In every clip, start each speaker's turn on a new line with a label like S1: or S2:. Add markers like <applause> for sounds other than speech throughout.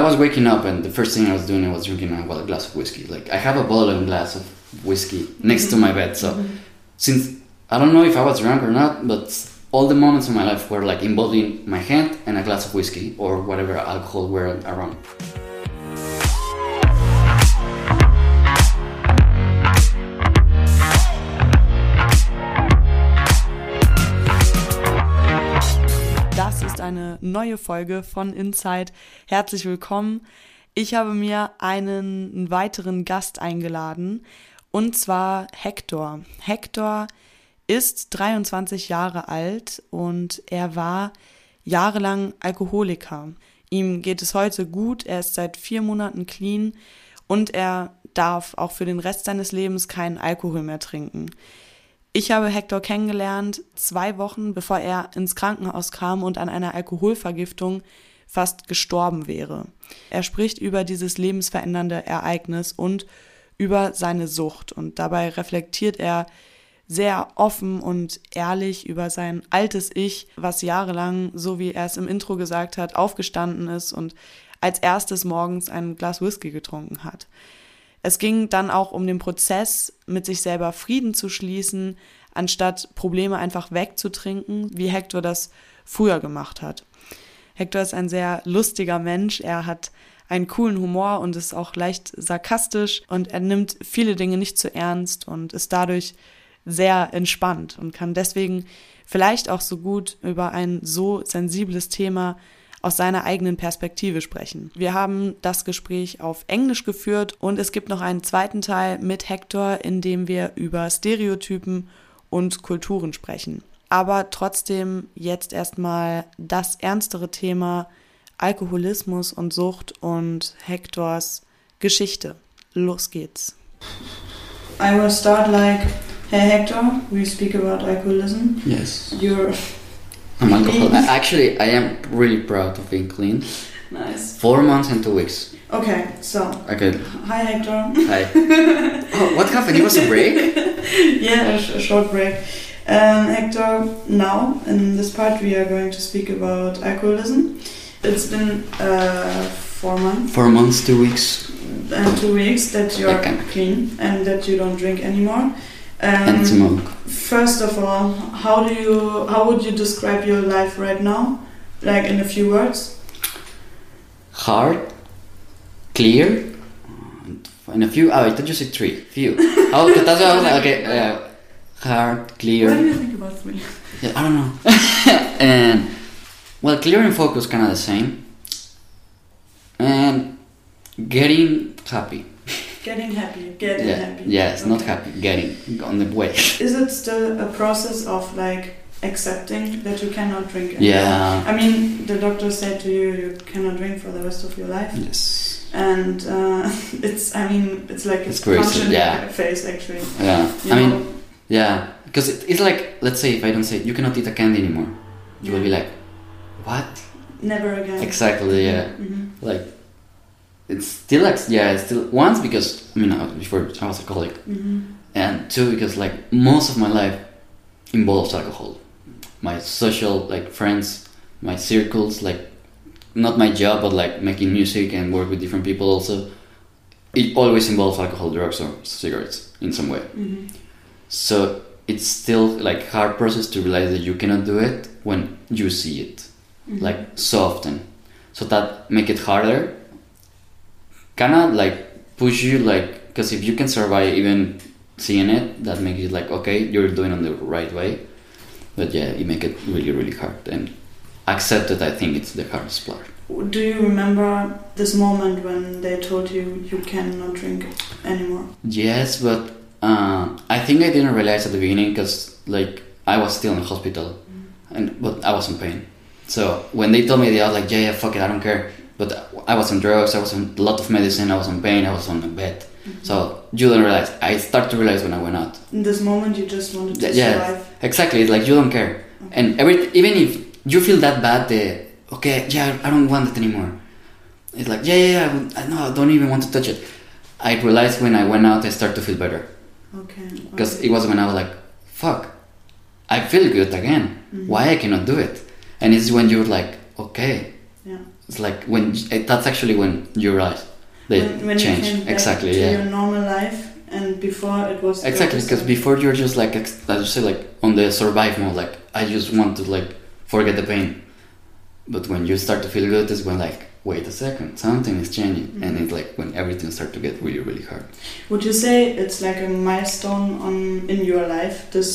S1: I was waking up and the first thing I was doing I was drinking a, well, a glass of whiskey. Like I have a bottle and glass of whiskey next to my bed. So mm-hmm. since I don't know if I was drunk or not, but all the moments of my life were like involving my hand and a glass of whiskey or whatever alcohol were around.
S2: Neue Folge von Inside. Herzlich willkommen. Ich habe mir einen weiteren Gast eingeladen und zwar Hector. Hector ist 23 Jahre alt und er war jahrelang Alkoholiker. Ihm geht es heute gut, er ist seit vier Monaten clean und er darf auch für den Rest seines Lebens keinen Alkohol mehr trinken. Ich habe Hector kennengelernt, zwei Wochen bevor er ins Krankenhaus kam und an einer Alkoholvergiftung fast gestorben wäre. Er spricht über dieses lebensverändernde Ereignis und über seine Sucht und dabei reflektiert er sehr offen und ehrlich über sein altes Ich, was jahrelang, so wie er es im Intro gesagt hat, aufgestanden ist und als erstes morgens ein Glas Whisky getrunken hat. Es ging dann auch um den Prozess, mit sich selber Frieden zu schließen, anstatt Probleme einfach wegzutrinken, wie Hector das früher gemacht hat. Hector ist ein sehr lustiger Mensch, er hat einen coolen Humor und ist auch leicht sarkastisch und er nimmt viele Dinge nicht zu ernst und ist dadurch sehr entspannt und kann deswegen vielleicht auch so gut über ein so sensibles Thema aus seiner eigenen Perspektive sprechen. Wir haben das Gespräch auf Englisch geführt und es gibt noch einen zweiten Teil mit Hector, in dem wir über Stereotypen und Kulturen sprechen. Aber trotzdem jetzt erstmal das ernstere Thema Alkoholismus und Sucht und Hectors Geschichte. Los geht's.
S3: I will start like, hey Hector, we speak about alcoholism.
S1: Yes.
S3: You're
S1: I'm alcohol. Actually, I am really proud of being clean.
S3: nice.
S1: Four months and two weeks.
S3: Okay, so
S1: Okay.
S3: hi Hector.
S1: Hi. <laughs> oh, what happened? It was a break? <laughs>
S3: yeah, a, sh- a short break. Um, Hector, now in this part we are going to speak about alcoholism. It's been uh, four months
S1: Four months, two weeks,
S3: and two weeks that you're
S1: Okay.
S3: clean and that you don't drink anymore. Um,
S1: and smoke.
S3: First of all, how do you how would you describe your life right now? Like in a few words?
S1: Hard, clear, and in a few. Oh, I thought you said three. Few. <laughs> Oh, that's what I was like. Okay. Uh, hard, clear.
S3: What do you think about three?
S1: Yeah, I don't know. <laughs> and well, clear and focus kind of the same. And getting happy.
S3: Getting happy, getting
S1: yeah.
S3: happy.
S1: Yes, not
S3: Okay.
S1: happy. Getting on the way. <laughs>
S3: Is it still a process of like accepting that you cannot drink anymore?
S1: yeah.
S3: I mean, the doctor said to you you cannot drink for the rest of your life,
S1: Yes.
S3: and uh, <laughs> it's. I mean, it's like
S1: It's
S3: a in
S1: yeah.
S3: face actually.
S1: Yeah.
S3: You
S1: I mean, yeah, because it, it's like let's say if I don't say you cannot eat a candy anymore, you will be like, what?
S3: never again.
S1: Exactly. Yeah.
S3: hmm
S1: Like. It's still like yeah, it's still once because I mean I was- before I was alcoholic,
S3: hmm
S1: and two because like most of my life involves alcohol. My social like friends my circles like not my job but like making music and work with different people also. It always involves alcohol drugs or cigarettes in some way.
S3: Hmm
S1: so it's still like hard process to realize that you cannot do it when you see it.
S3: Mm-hmm.
S1: like so often. So that make it harder kind of like push you like because if you can survive even seeing it that makes it like okay you're doing on the right way. But yeah you make it really really hard and accept it i think it's the hardest part.
S3: Do you remember this moment when they told you you cannot drink anymore?
S1: yes but uh, i think i didn't realize at the beginning because like i was still in hospital and but i was in pain. So when they told me that i was like yeah yeah fuck it i don't care but i was on drugs i was on a lot of medicine i was on pain i was on a bed so you don't realize i start to realize when i went out
S3: In this moment, you just wanted to
S1: Yeah.
S3: survive.
S1: exactly it's like you don't care and every even if you feel that bad the okay yeah i don't want it anymore it's like yeah yeah, yeah I, no, I don't even want to touch it i realized when i went out i start to feel better
S3: Okay.
S1: because
S3: okay.
S1: it was when I was like, fuck, I feel good again.
S3: Mhm.
S1: Why I cannot do it? And it's when you're like, okay,
S3: Yeah.
S1: It's like when that's actually when you realize they
S3: when, when
S1: change. exactly, yeah.
S3: your normal life, and before it was
S1: Exactly, because before you're just like, as you say, like on the survive mode, like I just want to like forget the pain. But when you start to feel good, is when like, wait a second, something is changing, and
S3: Mhm.
S1: it's like when everything starts to get really, really hard.
S3: Would you say it's like a milestone on in your life? This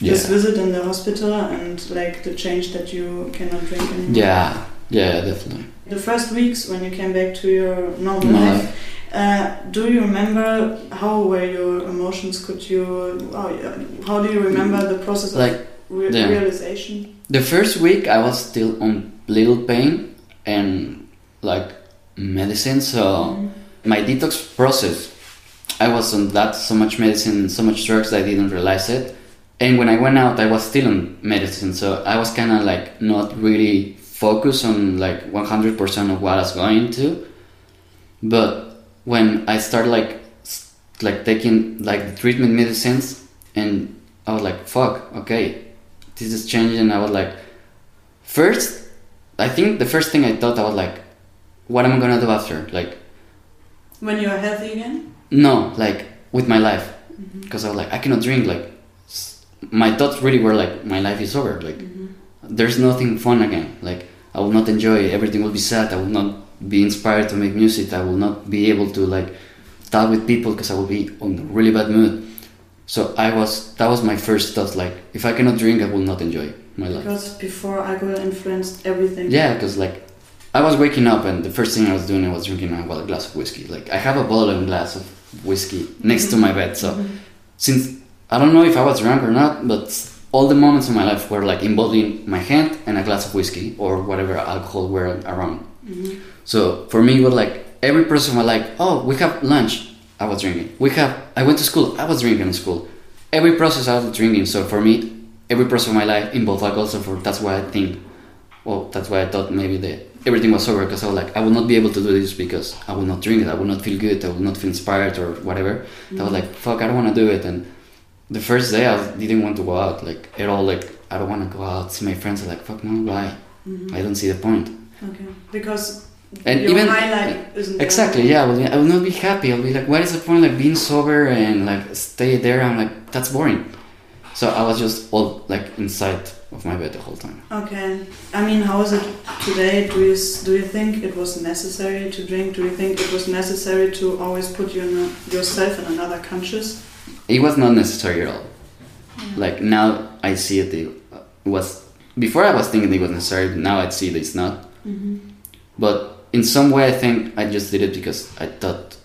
S1: Yeah,
S3: this visit in the hospital and like the change that you cannot drink anymore.
S1: yeah, yeah, definitely.
S3: The first weeks when you came back to your normal
S1: No,
S3: life, uh, do you remember how were your emotions? Could you how, how do you remember the process of
S1: like
S3: re-
S1: yeah.
S3: realization?
S1: the first week, I was still on little pain and like medicine, so.
S3: Mhm.
S1: my detox process i was on that so much medicine so much drugs that i didn't realize it and when i went out i was still on medicine so i was kind of like not really focused on like 100% of what i was going to but when i started like like taking like the treatment medicines and i was like fuck okay this is changing i was like first i think the first thing i thought i was like what am i gonna do after like
S3: When you are healthy again?
S1: no, like with my life,
S3: Mhm.
S1: because I was like, I cannot drink. Like, my thoughts really were like, my life is over. Like,
S3: Mhm.
S1: There's nothing fun again. Like, I will not enjoy. it. Everything will be sad. I will not be inspired to make music. I will not be able to like talk with people because I will be on a really bad mood. So I was. That was my first thought. Like, if I cannot drink, I will not enjoy my life.
S3: Because before I alcohol influenced everything.
S1: Yeah, because like I was waking up and the first thing I was doing I was drinking a, well, glass of whiskey. Like I have a bottle and glass of whiskey next to my bed. So
S3: Mhm.
S1: since I don't know if I was drunk or not, but all the moments in my life were like involving my hand and a glass of whiskey or whatever alcohol were around.
S3: Mhm.
S1: So for me, it was like every person was like, "Oh, we have lunch." I was drinking. We have. I went to school. I was drinking in school. Every process I was drinking. So for me, every process of my life involved alcohol. So for that's why I think. Well, that's why I thought maybe that everything was over because I was like, I will not be able to do this because I will not drink it. I will not feel good. I will not feel inspired or whatever. I was like, fuck, I don't want to do it. And the first day, I didn't want to go out like at all. Like I don't want to go out see my friends. I'm like, fuck no, why?
S3: Mhm.
S1: I don't see the point.
S3: Okay. Because
S1: And
S3: your
S1: even-
S3: highlight isn't
S1: Exactly. Yeah, I will, I will not be happy. I'll be like, what is the point? Like being sober and like stay there. I'm like, that's boring. So I was just all like inside of my bed the whole time.
S3: Okay. I mean, how is it today? Do you do you think it was necessary to drink? Do you think it was necessary to always put you in a, yourself in another conscious?
S1: It was not necessary at all. Like now I see it. It was before I was thinking it was necessary. Now I see that it's not.
S3: Mm-hmm.
S1: But in some way, I think I just did it because I thought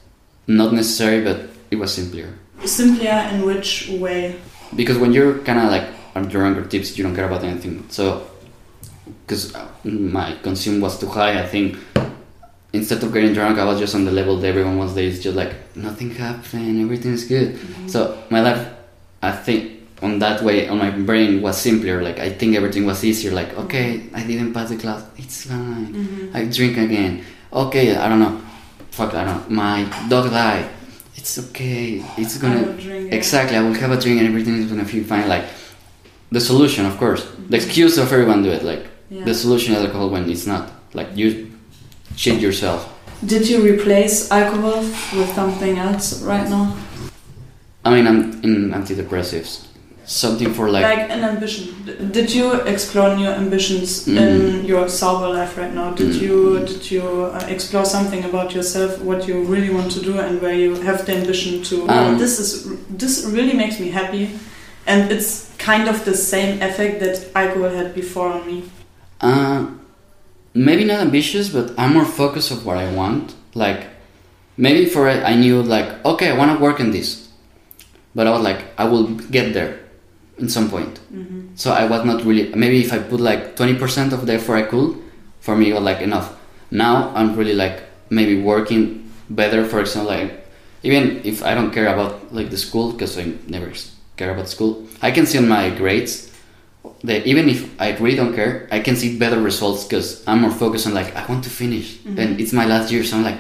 S1: not necessary, but it was simpler.
S3: Simpler in which way?
S1: because when you're kind of like on your younger tips, you don't care about anything. So, because my consume was too high, I think instead of getting drunk, I was just on the level that everyone was there. It's just like nothing happened, everything is good. So my life, I think on that way, on my brain was simpler. Like I think everything was easier. Like okay, I didn't pass the class, it's fine.
S3: Mm-hmm.
S1: I drink again. Okay, I don't know. Fuck, I don't. know. My dog died. It's okay. It's gonna.
S3: drink.
S1: Exactly, I will have a drink and everything is gonna feel fine. Like the solution, of course, the excuse of everyone do it. Like
S3: Yeah.
S1: the solution is alcohol when it's not. Like you shit yourself.
S3: Did you replace alcohol with something else right now?
S1: I mean, I'm in antidepressives. Something for like,
S3: Like an ambition. Did you explore new ambitions
S1: Mhm.
S3: in your sober life right now? Did
S1: Mhm.
S3: you did you uh, explore something about yourself, what you really want to do, and where you have the ambition to?
S1: Um,
S3: this is this really makes me happy, and it's kind of the same effect that alcohol had before on me.
S1: uh, maybe not ambitious, but I'm more focused of what I want. Like maybe for it, I knew like okay, I want to work in this, but I was like I will get there in some point.
S3: hmm
S1: So I was not really. Maybe if I put like twenty percent of the effort I could, for me it was like enough. Now I'm really like maybe working better. For example, like even if I don't care about like the school because I never care about school, I can see on my grades that even if I really don't care, I can see better results because I'm more focused on like I want to finish
S3: Mhm.
S1: and it's my last year, so I'm like,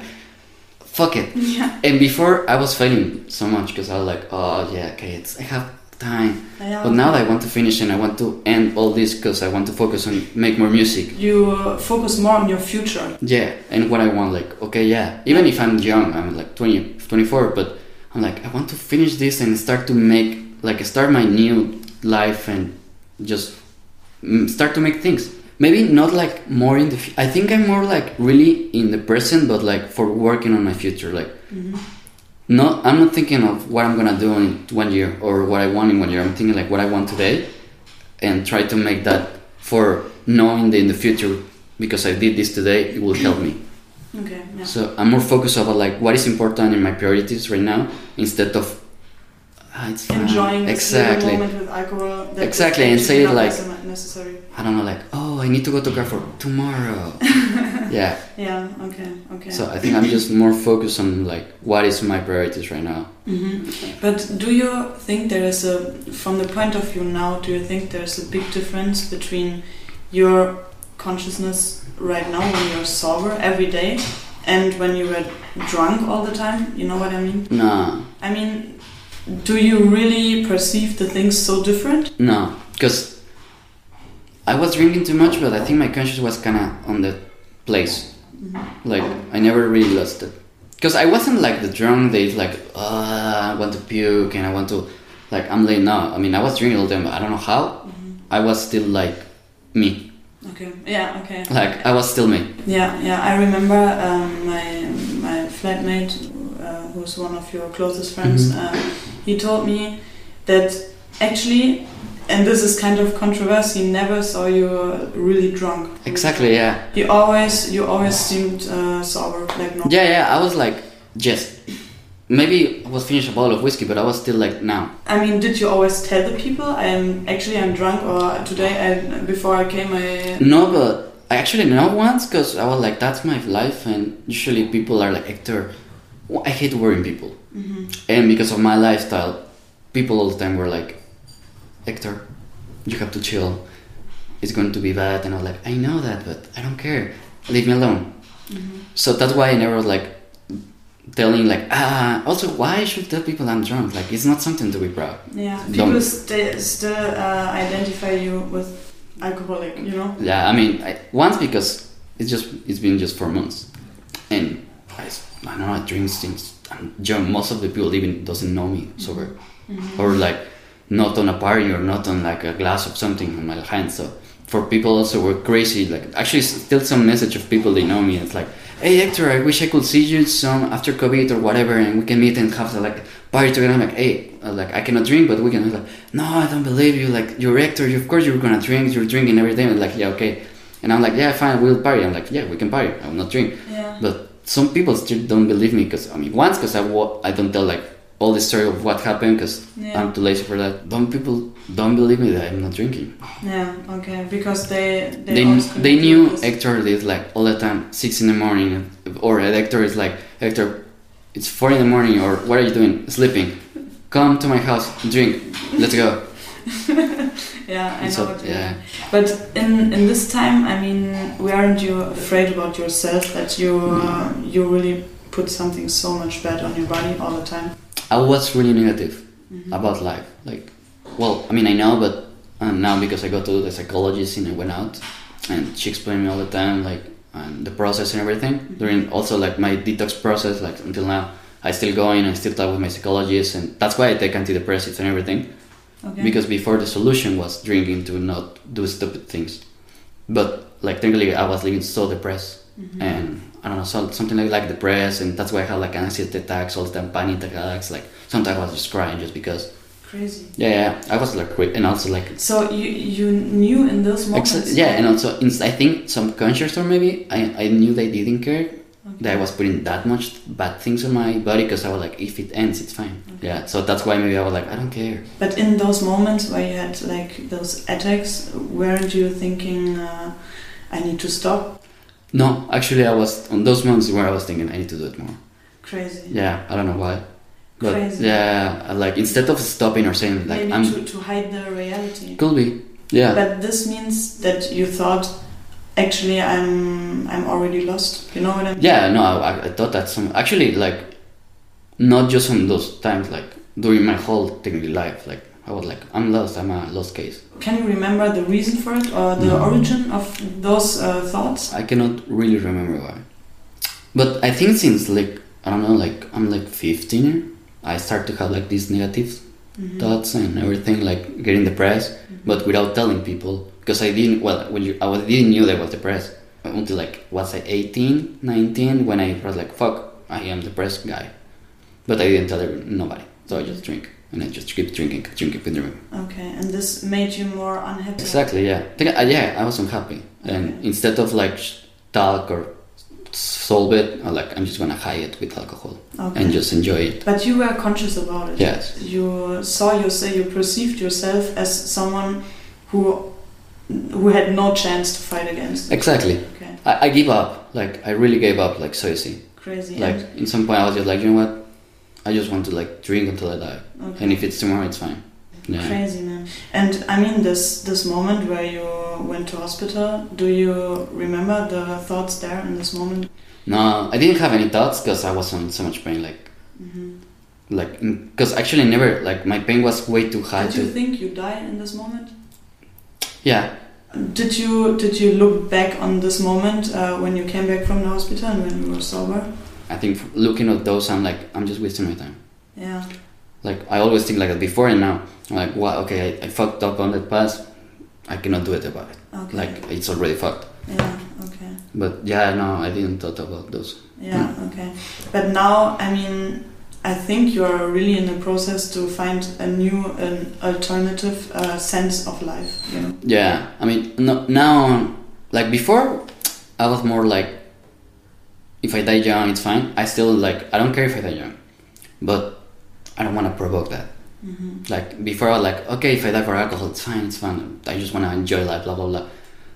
S1: fuck it. <laughs>
S3: Yeah.
S1: And before I was failing so much because I was like, oh yeah, okay, it's I have time.
S3: Yeah.
S1: But now I want to finish and I want to end all this because I want to focus on make more music.
S3: you uh, focus more on your future.
S1: Yeah, and what I want, like, okay, yeah. Even if I'm young, I'm like 20, 24, but I'm like, I want to finish this and start to make, like, start my new life and just mm, start to make things. Maybe not like more in the. F- I think I'm more like really in the present, but like for working on my future. Like,
S3: Mhm.
S1: no, I'm not thinking of what I'm gonna do in one year or what I want in one year. I'm thinking like what I want today, and try to make that for knowing that in the future because I did this today, it will help me.
S3: Okay. Yeah.
S1: So I'm more focused about like what is important in my priorities right now instead of it's.
S3: Enjoying
S1: exactly.
S3: moment with alcohol.
S1: Exactly, and say it like-
S3: necessary.
S1: I don't know, like oh, I need to go to Carrefour tomorrow. <laughs> yeah.
S3: Yeah. Okay. Okay.
S1: So I think I'm just more focused on like what is my priorities right now.
S3: hmm But do you think there is a, from the point of view now, do you think there's a big difference between your consciousness right now when you're sober every day and when you were drunk all the time? You know what I mean?
S1: No,
S3: I mean, do you really perceive the things so different?
S1: no, because I was drinking too much, but I think my conscience was kind of on the place. Like I never really lost it, because I wasn't like the drunk is like, uh, I want to puke and I want to, like I'm late now. I mean, I was drinking all the time, but I don't know how. I was still like me,
S3: Okay. Yeah. Okay.
S1: like I was still me.
S3: Yeah, yeah. I remember um, my my flatmate, uh, who's one of your closest friends.
S1: Mhm.
S3: Uh, he told me that actually, and this is kind of controversy. He never saw you really drunk.
S1: Exactly, yeah,
S3: You always you always seemed uh, sober, like no.
S1: yeah, yeah. I was like just maybe I was finished a bottle of whiskey, but I was still like now.
S3: I mean, did you always tell the people I'm actually I'm drunk or today I before I came I
S1: No, but I actually know once because I was like, that's my life, and usually people are like, Hector, well, I hate worrying people.
S3: Mhm.
S1: And because of my lifestyle, people all the time were like, Hector, you have to chill. It's going to be bad. And I was like, I know that, but I don't care. Leave me alone.
S3: Mhm.
S1: So that's why I never like telling like ah. Also, why should tell people I'm drunk? Like it's not something to be proud.
S3: yeah
S1: Don't-
S3: people st- still uh, identify you with alcoholic, you know.
S1: Yeah, I mean, I, once because it's just it's been just four months, and I, I don't know. I drink since I'm young. Most of the people even doesn't know me sober,
S3: Mhm.
S1: or like not on a party or not on like a glass of something in my hand. So for people also we're crazy. Like actually, still some message of people they know me. It's like, hey Hector, I wish I could see you some after COVID or whatever, and we can meet and have like party together. I'm like, hey, uh, like I cannot drink, but we can. Like, no, I don't believe you. Like you're Hector, you, of course you're gonna drink. You're drinking every day. And like, yeah, okay. And I'm like, yeah, fine, we'll party. I'm like, yeah, we can party. I will not drink.
S3: Yeah.
S1: But some people still don't believe me because I mean, once because I wa- I don't tell like all the story of what happened because
S3: Yeah.
S1: I'm too lazy for that. Don't people don't believe me that I'm not drinking?
S3: Yeah, okay, because they they
S1: They they knew
S3: this.
S1: Hector is like all the time six in the morning, or Hector is like Hector, it's four in the morning, or what are you doing? Sleeping. Come to my house, drink. Let's go. <laughs>
S3: Yeah, I know what you
S1: yeah.
S3: mean. But in in this time, I mean, aren't you afraid about yourself that you uh, you really put something so much bad on your body all the time?
S1: I was really negative.
S3: Mhm.
S1: about life. Like, well, I mean, I know, but um, now because I go to the psychologist and I went out, and she explained me all the time, like, um, the process and everything. During also like my detox process, like until now, I still going, I still talk with my psychologist, and that's why I take antidepressants and everything.
S3: Okay.
S1: Because before the solution was drinking to not do stupid things, but like technically I was living so depressed,
S3: Mhm.
S1: and I don't know, so, something like like depressed, and that's why I had like anxiety attacks all the time, panic attacks. Like sometimes I was just crying just because.
S3: Crazy.
S1: Yeah, yeah, I was like, and also like,
S3: So you you knew in those moments?
S1: ex- yeah, and also in, I think some conscious or maybe I, I knew they didn't care. That I was putting that much bad things on my body because I was like, if it ends, it's fine.
S3: Okay.
S1: Yeah, so that's why maybe I was like, I don't care.
S3: But in those moments where you had like those attacks, weren't you thinking, uh, I need to stop?
S1: No, actually, I was on those moments where I was thinking I need to do it more.
S3: Crazy.
S1: Yeah, I don't know why, but
S3: Crazy.
S1: yeah, like instead of stopping or saying like
S3: Maybe
S1: I'm
S3: to, to hide the reality.
S1: could be, yeah,
S3: But this means that you thought, actually, I'm I'm already lost. You know what I mean?
S1: yeah. No, I, I thought that some actually like not just on those times, like during my whole technically life, like I was like, I'm lost. I'm a lost case.
S3: Can you remember the reason for it or the
S1: No.
S3: origin of those uh, thoughts?
S1: I cannot really remember why. But I think since like I don't know, like I'm like 15, I start to have like these negative
S3: Mhm.
S1: thoughts and everything, like getting depressed, but without telling people because I didn't. Well, when you I was, didn't knew that I was depressed until like was I 18, 19 when I was like, fuck, I am depressed guy. But I didn't tell nobody, so I just drink and I just keep drinking, drinking, drinking.
S3: Okay, and this made you more unhappy.
S1: Exactly, yeah. I uh, yeah, I was unhappy, and instead of like talk or solve it, I like I'm just gonna hide it with alcohol
S3: Okay.
S1: and just enjoy it.
S3: But you were conscious about it.
S1: Yes,
S3: You saw yourself, you perceived yourself as someone who who had no chance to fight against. it.
S1: exactly.
S3: Okay,
S1: I, I give up. Like I really gave up. Like so easy.
S3: crazy.
S1: Like in some point, I was just like, you know what? I just want to like drink until I die,
S3: and, okay.
S1: and if it's tomorrow, it's fine. Yeah.
S3: Crazy man. And I mean this this moment where you went to hospital. Do you remember the thoughts there in this moment?
S1: No, I didn't have any thoughts because I was in so much pain. Like,
S3: hmm
S1: like because actually never like my pain was way too high.
S3: Did you think you died in this moment?
S1: yeah,
S3: Did you did you look back on this moment uh, when you came back from the hospital and when you were sober?
S1: I think looking at those, I'm like, I'm just wasting my time.
S3: Yeah.
S1: Like I always think like that before and now. I'm like, wow, okay, I, I fucked up on that past. I cannot do it about it.
S3: Okay.
S1: Like it's already fucked.
S3: yeah. Okay.
S1: But yeah, no, I didn't thought about those.
S3: Yeah. Okay. But now, I mean, I think you are really in the process to find a new, an alternative uh, sense of life. You know.
S1: Yeah, I mean, no, now, like before, I was more like, if I die young, it's fine. I still like, I don't care if I die young, but I don't want to provoke that.
S3: hmm
S1: Like before, I was like, okay, if I die for alcohol, it's fine, it's fine. I just want to enjoy life, blah blah blah.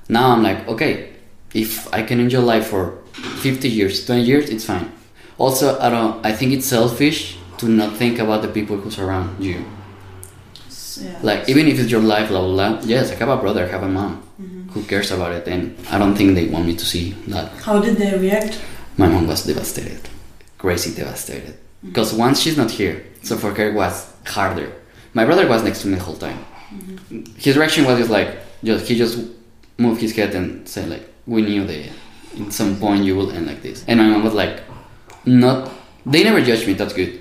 S1: Now I'm like, okay, if I can enjoy life for 50 years, 20 years, it's fine. Also, I don't. I think it's selfish to not think about the people who surround you.
S3: Yeah.
S1: Like even if it's your life, blah blah blah. Yes, I have a brother, I have a mom
S3: Mhm.
S1: who cares about it, and I don't think they want me to see that.
S3: How did they react?
S1: My mom was devastated, crazy devastated,
S3: Mm-hmm.
S1: because once she's not here, so for her it was harder. My brother was next to me the whole time.
S3: Mm-hmm.
S1: His reaction was just like, just he just moved his head and said like, "We knew that in some point you will end like this." And my mom was like, "Not." They never judged me. That's good.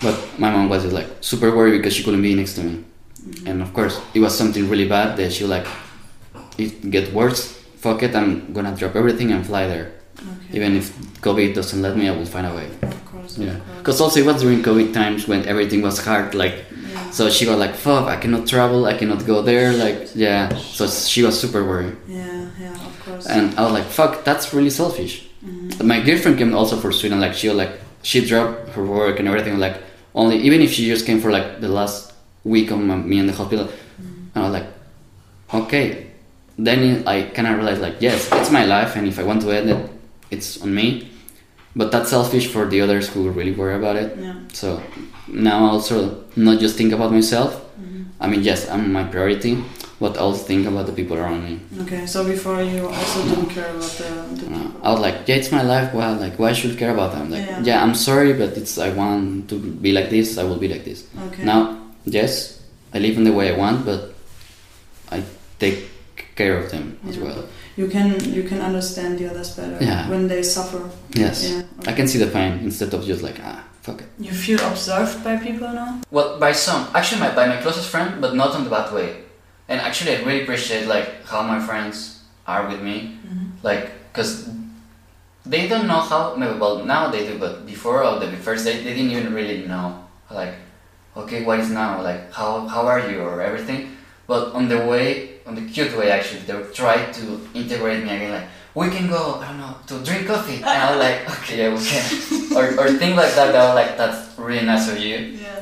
S1: But my mom was just like super worried because she couldn't be next to me. Mm-hmm. And of course, it was something really bad that she like, it get worse. Fuck it, I'm gonna drop everything and fly there.
S3: Okay.
S1: Even if COVID doesn't let me, I will find a way.
S3: Of course.
S1: Yeah, because also it was during COVID times when everything was hard. Like,
S3: Yeah.
S1: so she was like, "Fuck, I cannot travel, I cannot go there." Like, yeah. So she was super worried,
S3: Yeah. Yeah. Of course.
S1: and I was like, "Fuck, that's really selfish."
S3: Mhm.
S1: My girlfriend came also for Sweden. Like, she like, she dropped her work and everything. Like, only even if she just came for like the last week of my, me in the hospital,
S3: Mhm.
S1: and I was like, okay. Then I kind of realized like, yes, it's my life, and if I want to end it, it's on me. But that's selfish for the others who really worry about it.
S3: Yeah.
S1: So now I also not just think about myself.
S3: Mhm.
S1: I mean, yes, I'm my priority, but I also think about the people around me.
S3: Okay. So before you also didn't care about the, the people.
S1: I was like, yeah, it's my life. Well, like, why should I care about them? Like,
S3: Yeah.
S1: yeah. I'm sorry, but it's I want to be like this. I will be like this.
S3: Okay.
S1: Now, yes, I live in the way I want, but I take care of them as
S3: Yeah.
S1: well.
S3: You can you can understand the others better
S1: Yeah.
S3: when they suffer.
S1: Yes,
S3: Yeah.
S1: I can see the pain instead of just like ah, fuck it.
S3: You feel observed by people now.
S1: Well, by some, actually, my, by my closest friend, but not in the bad way. And actually, I really appreciate like how my friends are with me,
S3: Mhm.
S1: like because they don't know how. Well now they do, but before or the first day, they didn't even really know like, okay, what is now? Like how how are you or everything. But on the way, on the cute way, actually, they would try to integrate me again. Like we can go, I don't know, to drink coffee, and I was like, okay, yeah, we can, <laughs> or or things like that. That was like that's really nice of you.
S3: Yeah.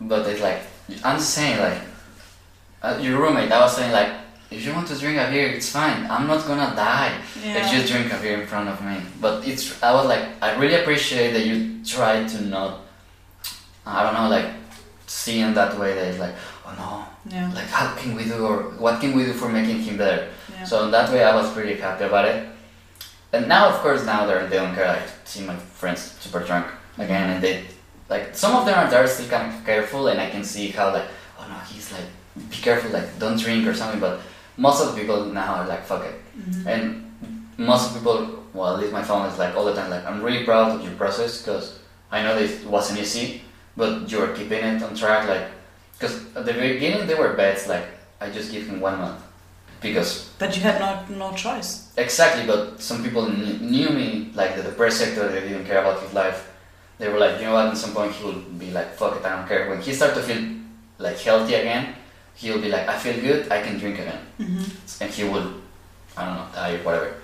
S1: But it's like I'm just saying like uh, your roommate. I was saying like if you want to drink a beer, it's fine. I'm not gonna die
S3: Yeah.
S1: if you drink a beer in front of me. But it's I was like I really appreciate that you try to not I don't know like see in that way that it's like oh no
S3: Yeah.
S1: like how can we do or what can we do for making him better.
S3: Yeah.
S1: So in that way, I was pretty happy about it. And now, of course, now they're, they don't care. I see my friends super drunk again, and they like some of them are there still kind of careful, and I can see how like, oh no, he's like, be careful, like don't drink or something. But most of the people now are like, fuck it.
S3: Mhm.
S1: And most of the people, well, at least my family is like all the time, like I'm really proud of your process because I know that it wasn't easy, but you are keeping it on track. Like, because at the beginning they were bets, like I just give him one month because
S3: But you had no no choice.
S1: Exactly, but some people kn- knew me, like the depressed Hector, they didn't care about his life. They were like, you know what, at some point he would be like, fuck it, I don't care. When he started to feel like healthy again, he will be like, I feel good, I can drink again.
S3: Mhm.
S1: And he would, I don't know, die or whatever.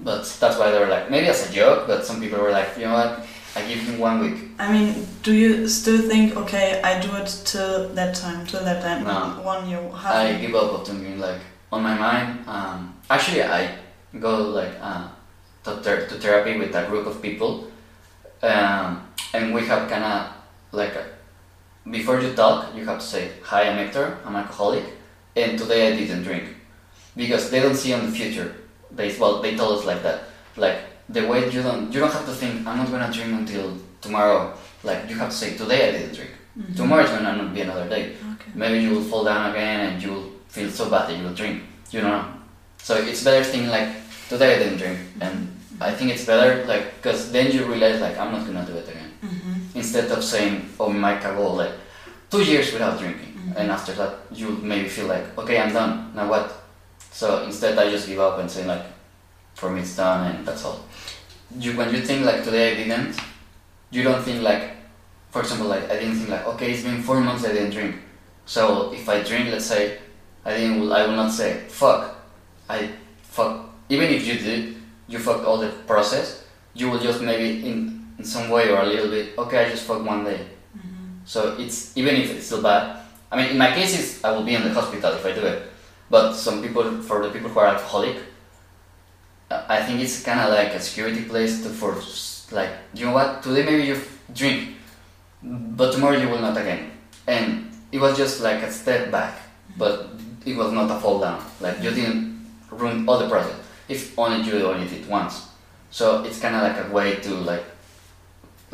S1: But that's why they were like, maybe as a joke, but some people were like, you know what, I give him one week.
S3: I mean, do you still think, okay, I do it till that time, till that time,
S1: No.
S3: one year, half
S1: I give up of drinking, like, on my mind. Um, actually, I go, like, uh, to, ther- to therapy with a group of people. Um, and we have kind of, like, a, before you talk, you have to say, Hi, I'm Hector, I'm alcoholic, and today I didn't drink. Because they don't see on the future. They, well, they told us like that. Like, the way you don't, you don't have to think, I'm not gonna drink until tomorrow. Like, you have to say, Today I didn't drink.
S3: Mhm.
S1: Tomorrow is gonna not be another day
S3: Okay.
S1: maybe you will fall down again and you will feel so bad that you will drink. You know, so it's better thinking like today I didn't drink, and I think it's better like because then you realize like I'm not gonna do it again.
S3: Mhm.
S1: Instead of saying oh my goal like two years without drinking,
S3: Mhm.
S1: and after that you maybe feel like okay I'm done now what. So instead I just give up and say like for me it's done and that's all. You when you think like today I didn't, you don't think like for example like I didn't think like okay it's been four months I didn't drink. So if I drink, let's say, I think I will not say fuck. I fuck. Even if you did, you fucked all the process. You will just maybe in, in some way or a little bit. Okay, I just fucked one day.
S3: Mhm.
S1: So it's even if it's still bad. I mean, in my case, it's, I will be in the hospital if I do it. But some people, for the people who are alcoholic, I think it's kind of like a security place to for like you know what today maybe you drink, but tomorrow you will not again. And it was just like a step back, but it was not a fall down. Like you didn't ruin all the process. If only you only did once. So it's kind of like a way to like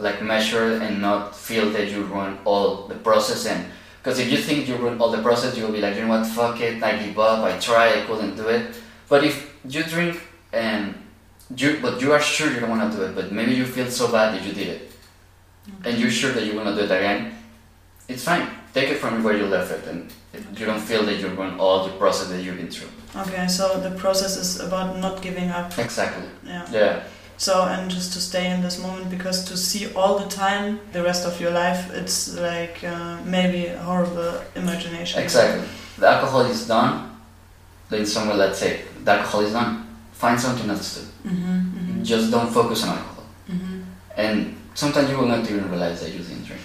S1: like measure and not feel that you ruin all the process. And because if you think you ruin all the process you will be like you know what? Fuck it. I give up. I tried. I couldn't do it. But if you drink and you but you are sure you don't want to do it but maybe you feel so bad that you did it and you're sure that you will not do it again it's fine. Take it from where you left it and you don't feel that you ruin all the process that you've been through.
S3: Okay, so the process is about not giving up.
S1: exactly.
S3: Yeah.
S1: yeah
S3: So and just to stay in this moment because to see all the time the rest of your life, it's like uh, maybe a horrible imagination.
S1: Exactly. The alcohol is done. Then somewhere, let's say, the alcohol is done. Find something else to do.
S3: Mm-hmm,
S1: Just don't focus on alcohol.
S3: hmm
S1: And sometimes you will not even realize that you didn't drink.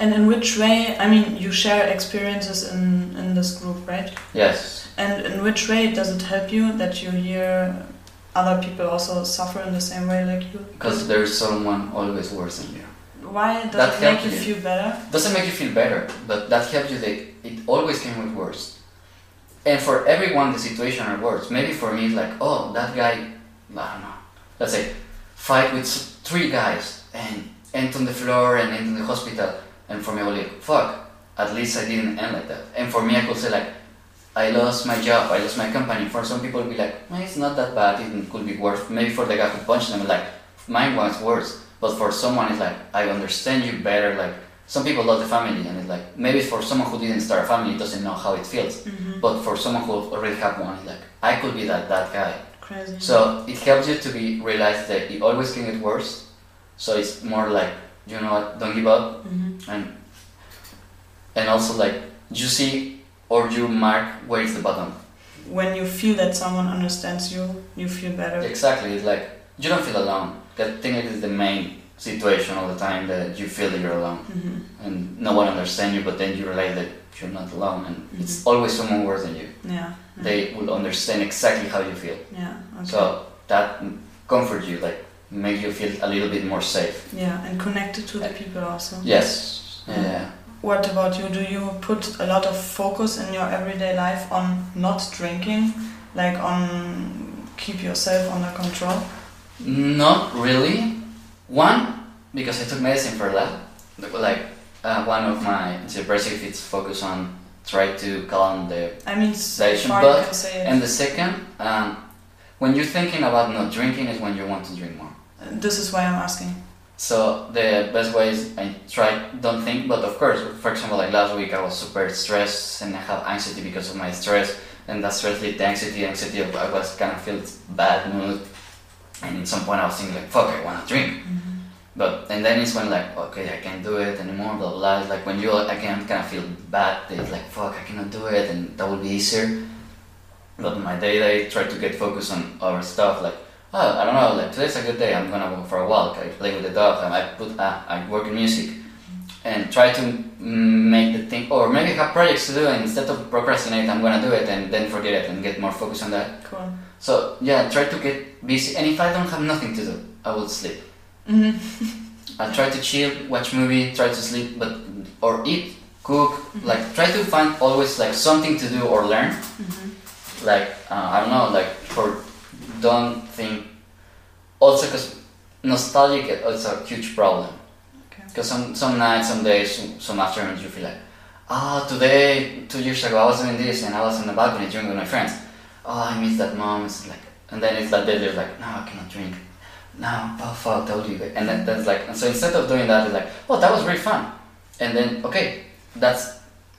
S3: And in which way? I mean, you share experiences in in this group, right?
S1: Yes.
S3: And in which way does it help you that you hear other people also suffer in the same way like you?
S1: Because there's someone always worse than you.
S3: Why does
S1: That
S3: it make you
S1: you.
S3: feel better?
S1: Doesn't make you feel better, but that helps you that it always came with worse. And for everyone, the situation are worse. Maybe for me, it's like, oh, that guy, I don't know. Let's say, fight with three guys and end on the floor and end in the hospital. And for me, I was like, fuck, at least I didn't end like that. And for me, I could say like, I lost my job, I lost my company. For some people, be like, well, it's not that bad, it could be worse. Maybe for the guy who punched them, like, mine was worse. But for someone, it's like, I understand you better. Like, some people love the family, and it's like, maybe for someone who didn't start a family, doesn't know how it feels.
S3: Mm-hmm.
S1: But for someone who already have one, it's like, I could be that, that guy.
S3: Crazy.
S1: So it helps you to be realize that it always can get worse. So it's more like, you know what, don't give up,
S3: hmm
S1: and and also like you see or you mark where is the bottom.
S3: When you feel that someone understands you, you feel better.
S1: Exactly, it's like you don't feel alone. I think it is the main situation all the time that you feel that you're alone
S3: hmm
S1: and no one understands you, but then you realize that you're not alone, and
S3: Mm-hmm.
S1: it's always someone worse than you.
S3: Yeah. yeah.
S1: They will understand exactly how you feel.
S3: Yeah. Okay.
S1: So that comfort you, like make you feel a little bit more safe.
S3: yeah, and connected to the people also.
S1: Yes. Yeah.
S3: What about you? Do you put a lot of focus in your everyday life on not drinking, like on keep yourself under control?
S1: Not really. One, because I took medicine for that. Like uh, one of my depressive, it's focused on try to calm the
S3: I mean, far
S1: but-
S3: say
S1: and the second um, when you're thinking about not drinking is when you want to drink more
S3: this is why I'm asking.
S1: So the best way is I try don't think but of course for example like last week I was super stressed and I have anxiety because of my stress and that stress led to anxiety anxiety I was kind of feel bad mood and at some point I was thinking like fuck I want to drink mm-hmm. but and then it's when like okay I can't do it anymore blah blah, blah. It's like when you again kind of feel bad it's like fuck I cannot do it and that will be easier. But my day I try to get focused on other stuff like oh I don't know like today's a good day I'm gonna go for a walk I play with the dog I put uh, I work in music and try to make the thing or maybe have projects to do and instead of procrastinate I'm gonna do it and then forget it and get more focus on that
S3: Cool.
S1: so yeah try to get busy and if I don't have nothing to do I will sleep
S3: hmm <laughs>
S1: I try to chill, watch movie, try to sleep, but or eat, cook. Like try to find always like something to do or learn. Like uh, I don't know, like for don't think. Also, because nostalgic is a huge problem.
S3: Okay.
S1: Because some some nights, some days, some, some afternoons, you feel like, ah, today, two years ago, I was doing this and I was on the balcony drinking with my friends. Oh, I miss that moment. It's like, and then it's that day, they're like, no, I cannot drink. No, oh fuck, told you. And then that's like, and so instead of doing that, it's like, oh, that was really fun. And then, okay, that's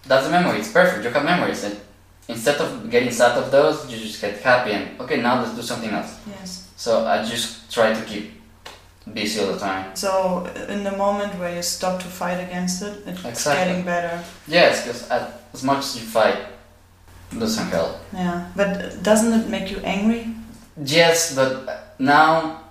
S1: that's the memory. It's perfect. You have memories, and instead of getting sad of those, you just get happy and okay, now let's do something else.
S3: Yes.
S1: So I just try to keep busy all the time.
S3: So in the moment where you stop to fight against it, it's
S1: Exactly.
S3: getting better.
S1: Yes, because as much as you fight, it doesn't help.
S3: Yeah. But doesn't it make you angry?
S1: Yes, but now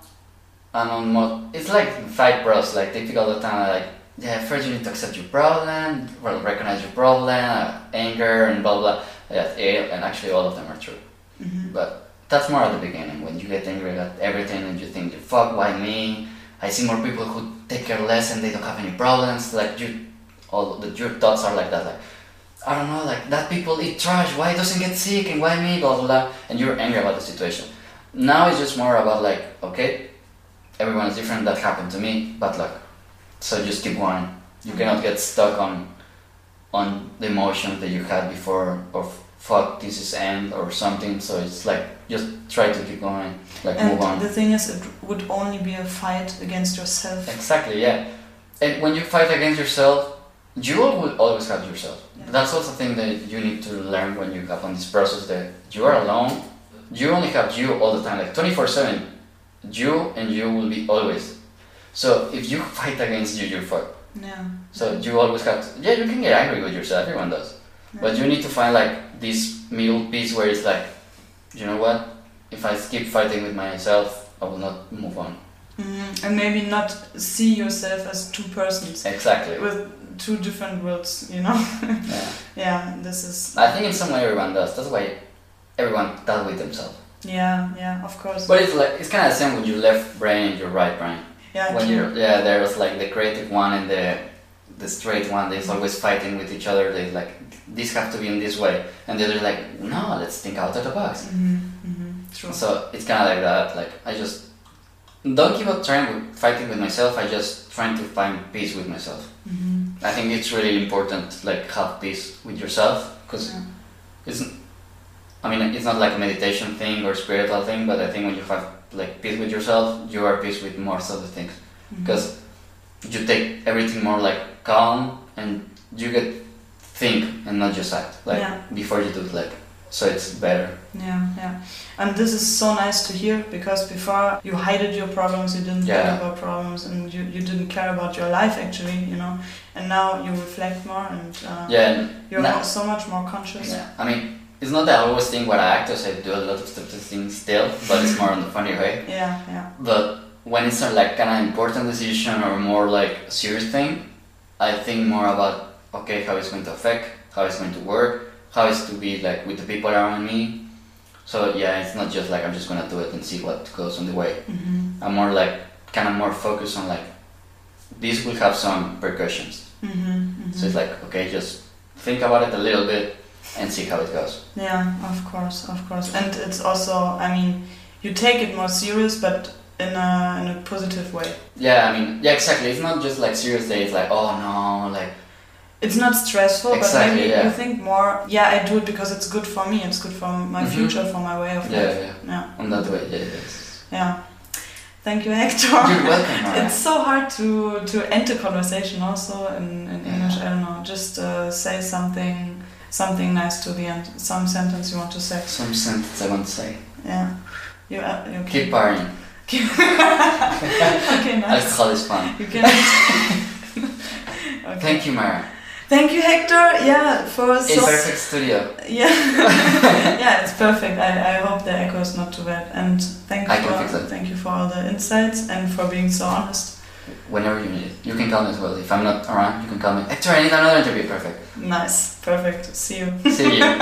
S1: I'm on more. It's like fight bros. Like they pick all the time. Like yeah, first you need to accept your problem, well, recognize your problem, uh, anger, and blah blah. Yeah, eh, and actually all of them are true.
S3: hmm
S1: But that's more at the beginning when you get angry at everything and you think, fuck, why me? I see more people who take care less and they don't have any problems. Like you, all the your thoughts are like that. Like I don't know, like that people eat trash. Why it doesn't get sick and why me? Blah blah blah. And you're angry about the situation. Now it's just more about like, okay, everyone is different. That happened to me, bad luck. So just keep going. You cannot get stuck on on the emotion that you had before of fuck this is end or something. So it's like just try to keep going, like
S3: And
S1: move on.
S3: the thing is, it would only be a fight against yourself.
S1: Exactly, yeah. And when you fight against yourself, you will always have yourself.
S3: Yeah.
S1: That's also a thing that you need to learn when you have on this process that you are alone. You only have you all the time, like 24 7. You and you will be always. So if you fight against you, you're fucked.
S3: Yeah.
S1: So you always have to, yeah, you can get angry with yourself, everyone does. But you need to find like this middle piece where it's like, you know what? If I keep fighting with myself, I will not move on.
S3: Mhm. And maybe not see yourself as two persons
S1: Exactly.
S3: with two different worlds, you know? <laughs>
S1: Yeah.
S3: yeah, this is.
S1: I think in some way everyone does. That's why everyone does with themselves.
S3: Yeah, yeah, of course.
S1: But it's like it's kind of the same with your left brain and your right brain.
S3: yeah,
S1: When you're yeah, there's like the creative one and the the straight one. They're always fighting with each other. They like this have to be in this way, and the other like no, let's think out of the box.
S3: hmm hmm True.
S1: So it's kind of like that. Like I just don't give up trying with fighting with myself. I just trying to find peace with myself.
S3: hmm
S1: I think it's really important, like have peace with yourself, because
S3: Yeah.
S1: it's. I mean, it's not like a meditation thing or spiritual thing, but I think when you have like peace with yourself, you are peace with most of the things, because you take everything more like calm and you get think and not just act like
S3: Yeah.
S1: before you do it like so it's better.
S3: Yeah, yeah. And this is so nice to hear because before you hided your problems, you didn't
S1: Yeah.
S3: think about problems, and you, you didn't care about your life actually, you know. And now you reflect more and uh,
S1: Yeah, and
S3: you're
S1: now-
S3: so much more conscious.
S1: Yeah, I mean, it's not that I always think what I act as I do a lot of stupid things still, but it's more on the funny way. <laughs>
S3: Yeah, yeah.
S1: But when it's a like kind of important decision or more like serious thing, I think more about okay how it's going to affect, how it's going to work, how it's to be like with the people around me. So yeah, it's not just like I'm just gonna do it and see what goes on the way.
S3: Mm-hmm.
S1: I'm more like kind of more focused on like this will have some repercussions.
S3: Mm-hmm.
S1: So it's like okay, just think about it a little bit and see how it goes.
S3: Yeah, of course, of course. And it's also, I mean, you take it more serious, but in a in a positive way.
S1: Yeah, I mean, yeah, exactly. It's not just like serious days, like oh no, like
S3: it's not stressful,
S1: Exactly,
S3: but maybe
S1: yeah.
S3: you think more. Yeah, I do it because it's good for me. It's good for my
S1: Mhm.
S3: future, for my way of
S1: Yeah,
S3: life.
S1: yeah.
S3: Yeah,
S1: On that way, yeah, yes.
S3: yeah. Thank you, Hector.
S1: You're welcome, <laughs> Mara.
S3: It's so hard to to end a conversation also in, in
S1: Yeah.
S3: English. I don't know. Just uh, say something something nice to the end. Some sentence you want to say.
S1: Some sentence I want to say.
S3: Yeah. You uh, you
S1: Keep partying. <laughs>
S3: okay, nice.
S1: Alcohol is fun.
S3: You can. <laughs> okay.
S1: Thank you, Mara.
S3: Thank you, Hector. Yeah, for
S1: It's
S3: so.
S1: perfect studio. <laughs>
S3: Yeah, <laughs> yeah, it's perfect. I, I hope the echo is not too bad. And thank
S1: I
S3: you
S1: can
S3: for thank you for all the insights and for being so honest.
S1: Whenever you need it. You can call me as well. If I'm not around, you can call me. Hector, I need another interview. Perfect.
S3: Nice, perfect. See you.
S1: See you. <laughs>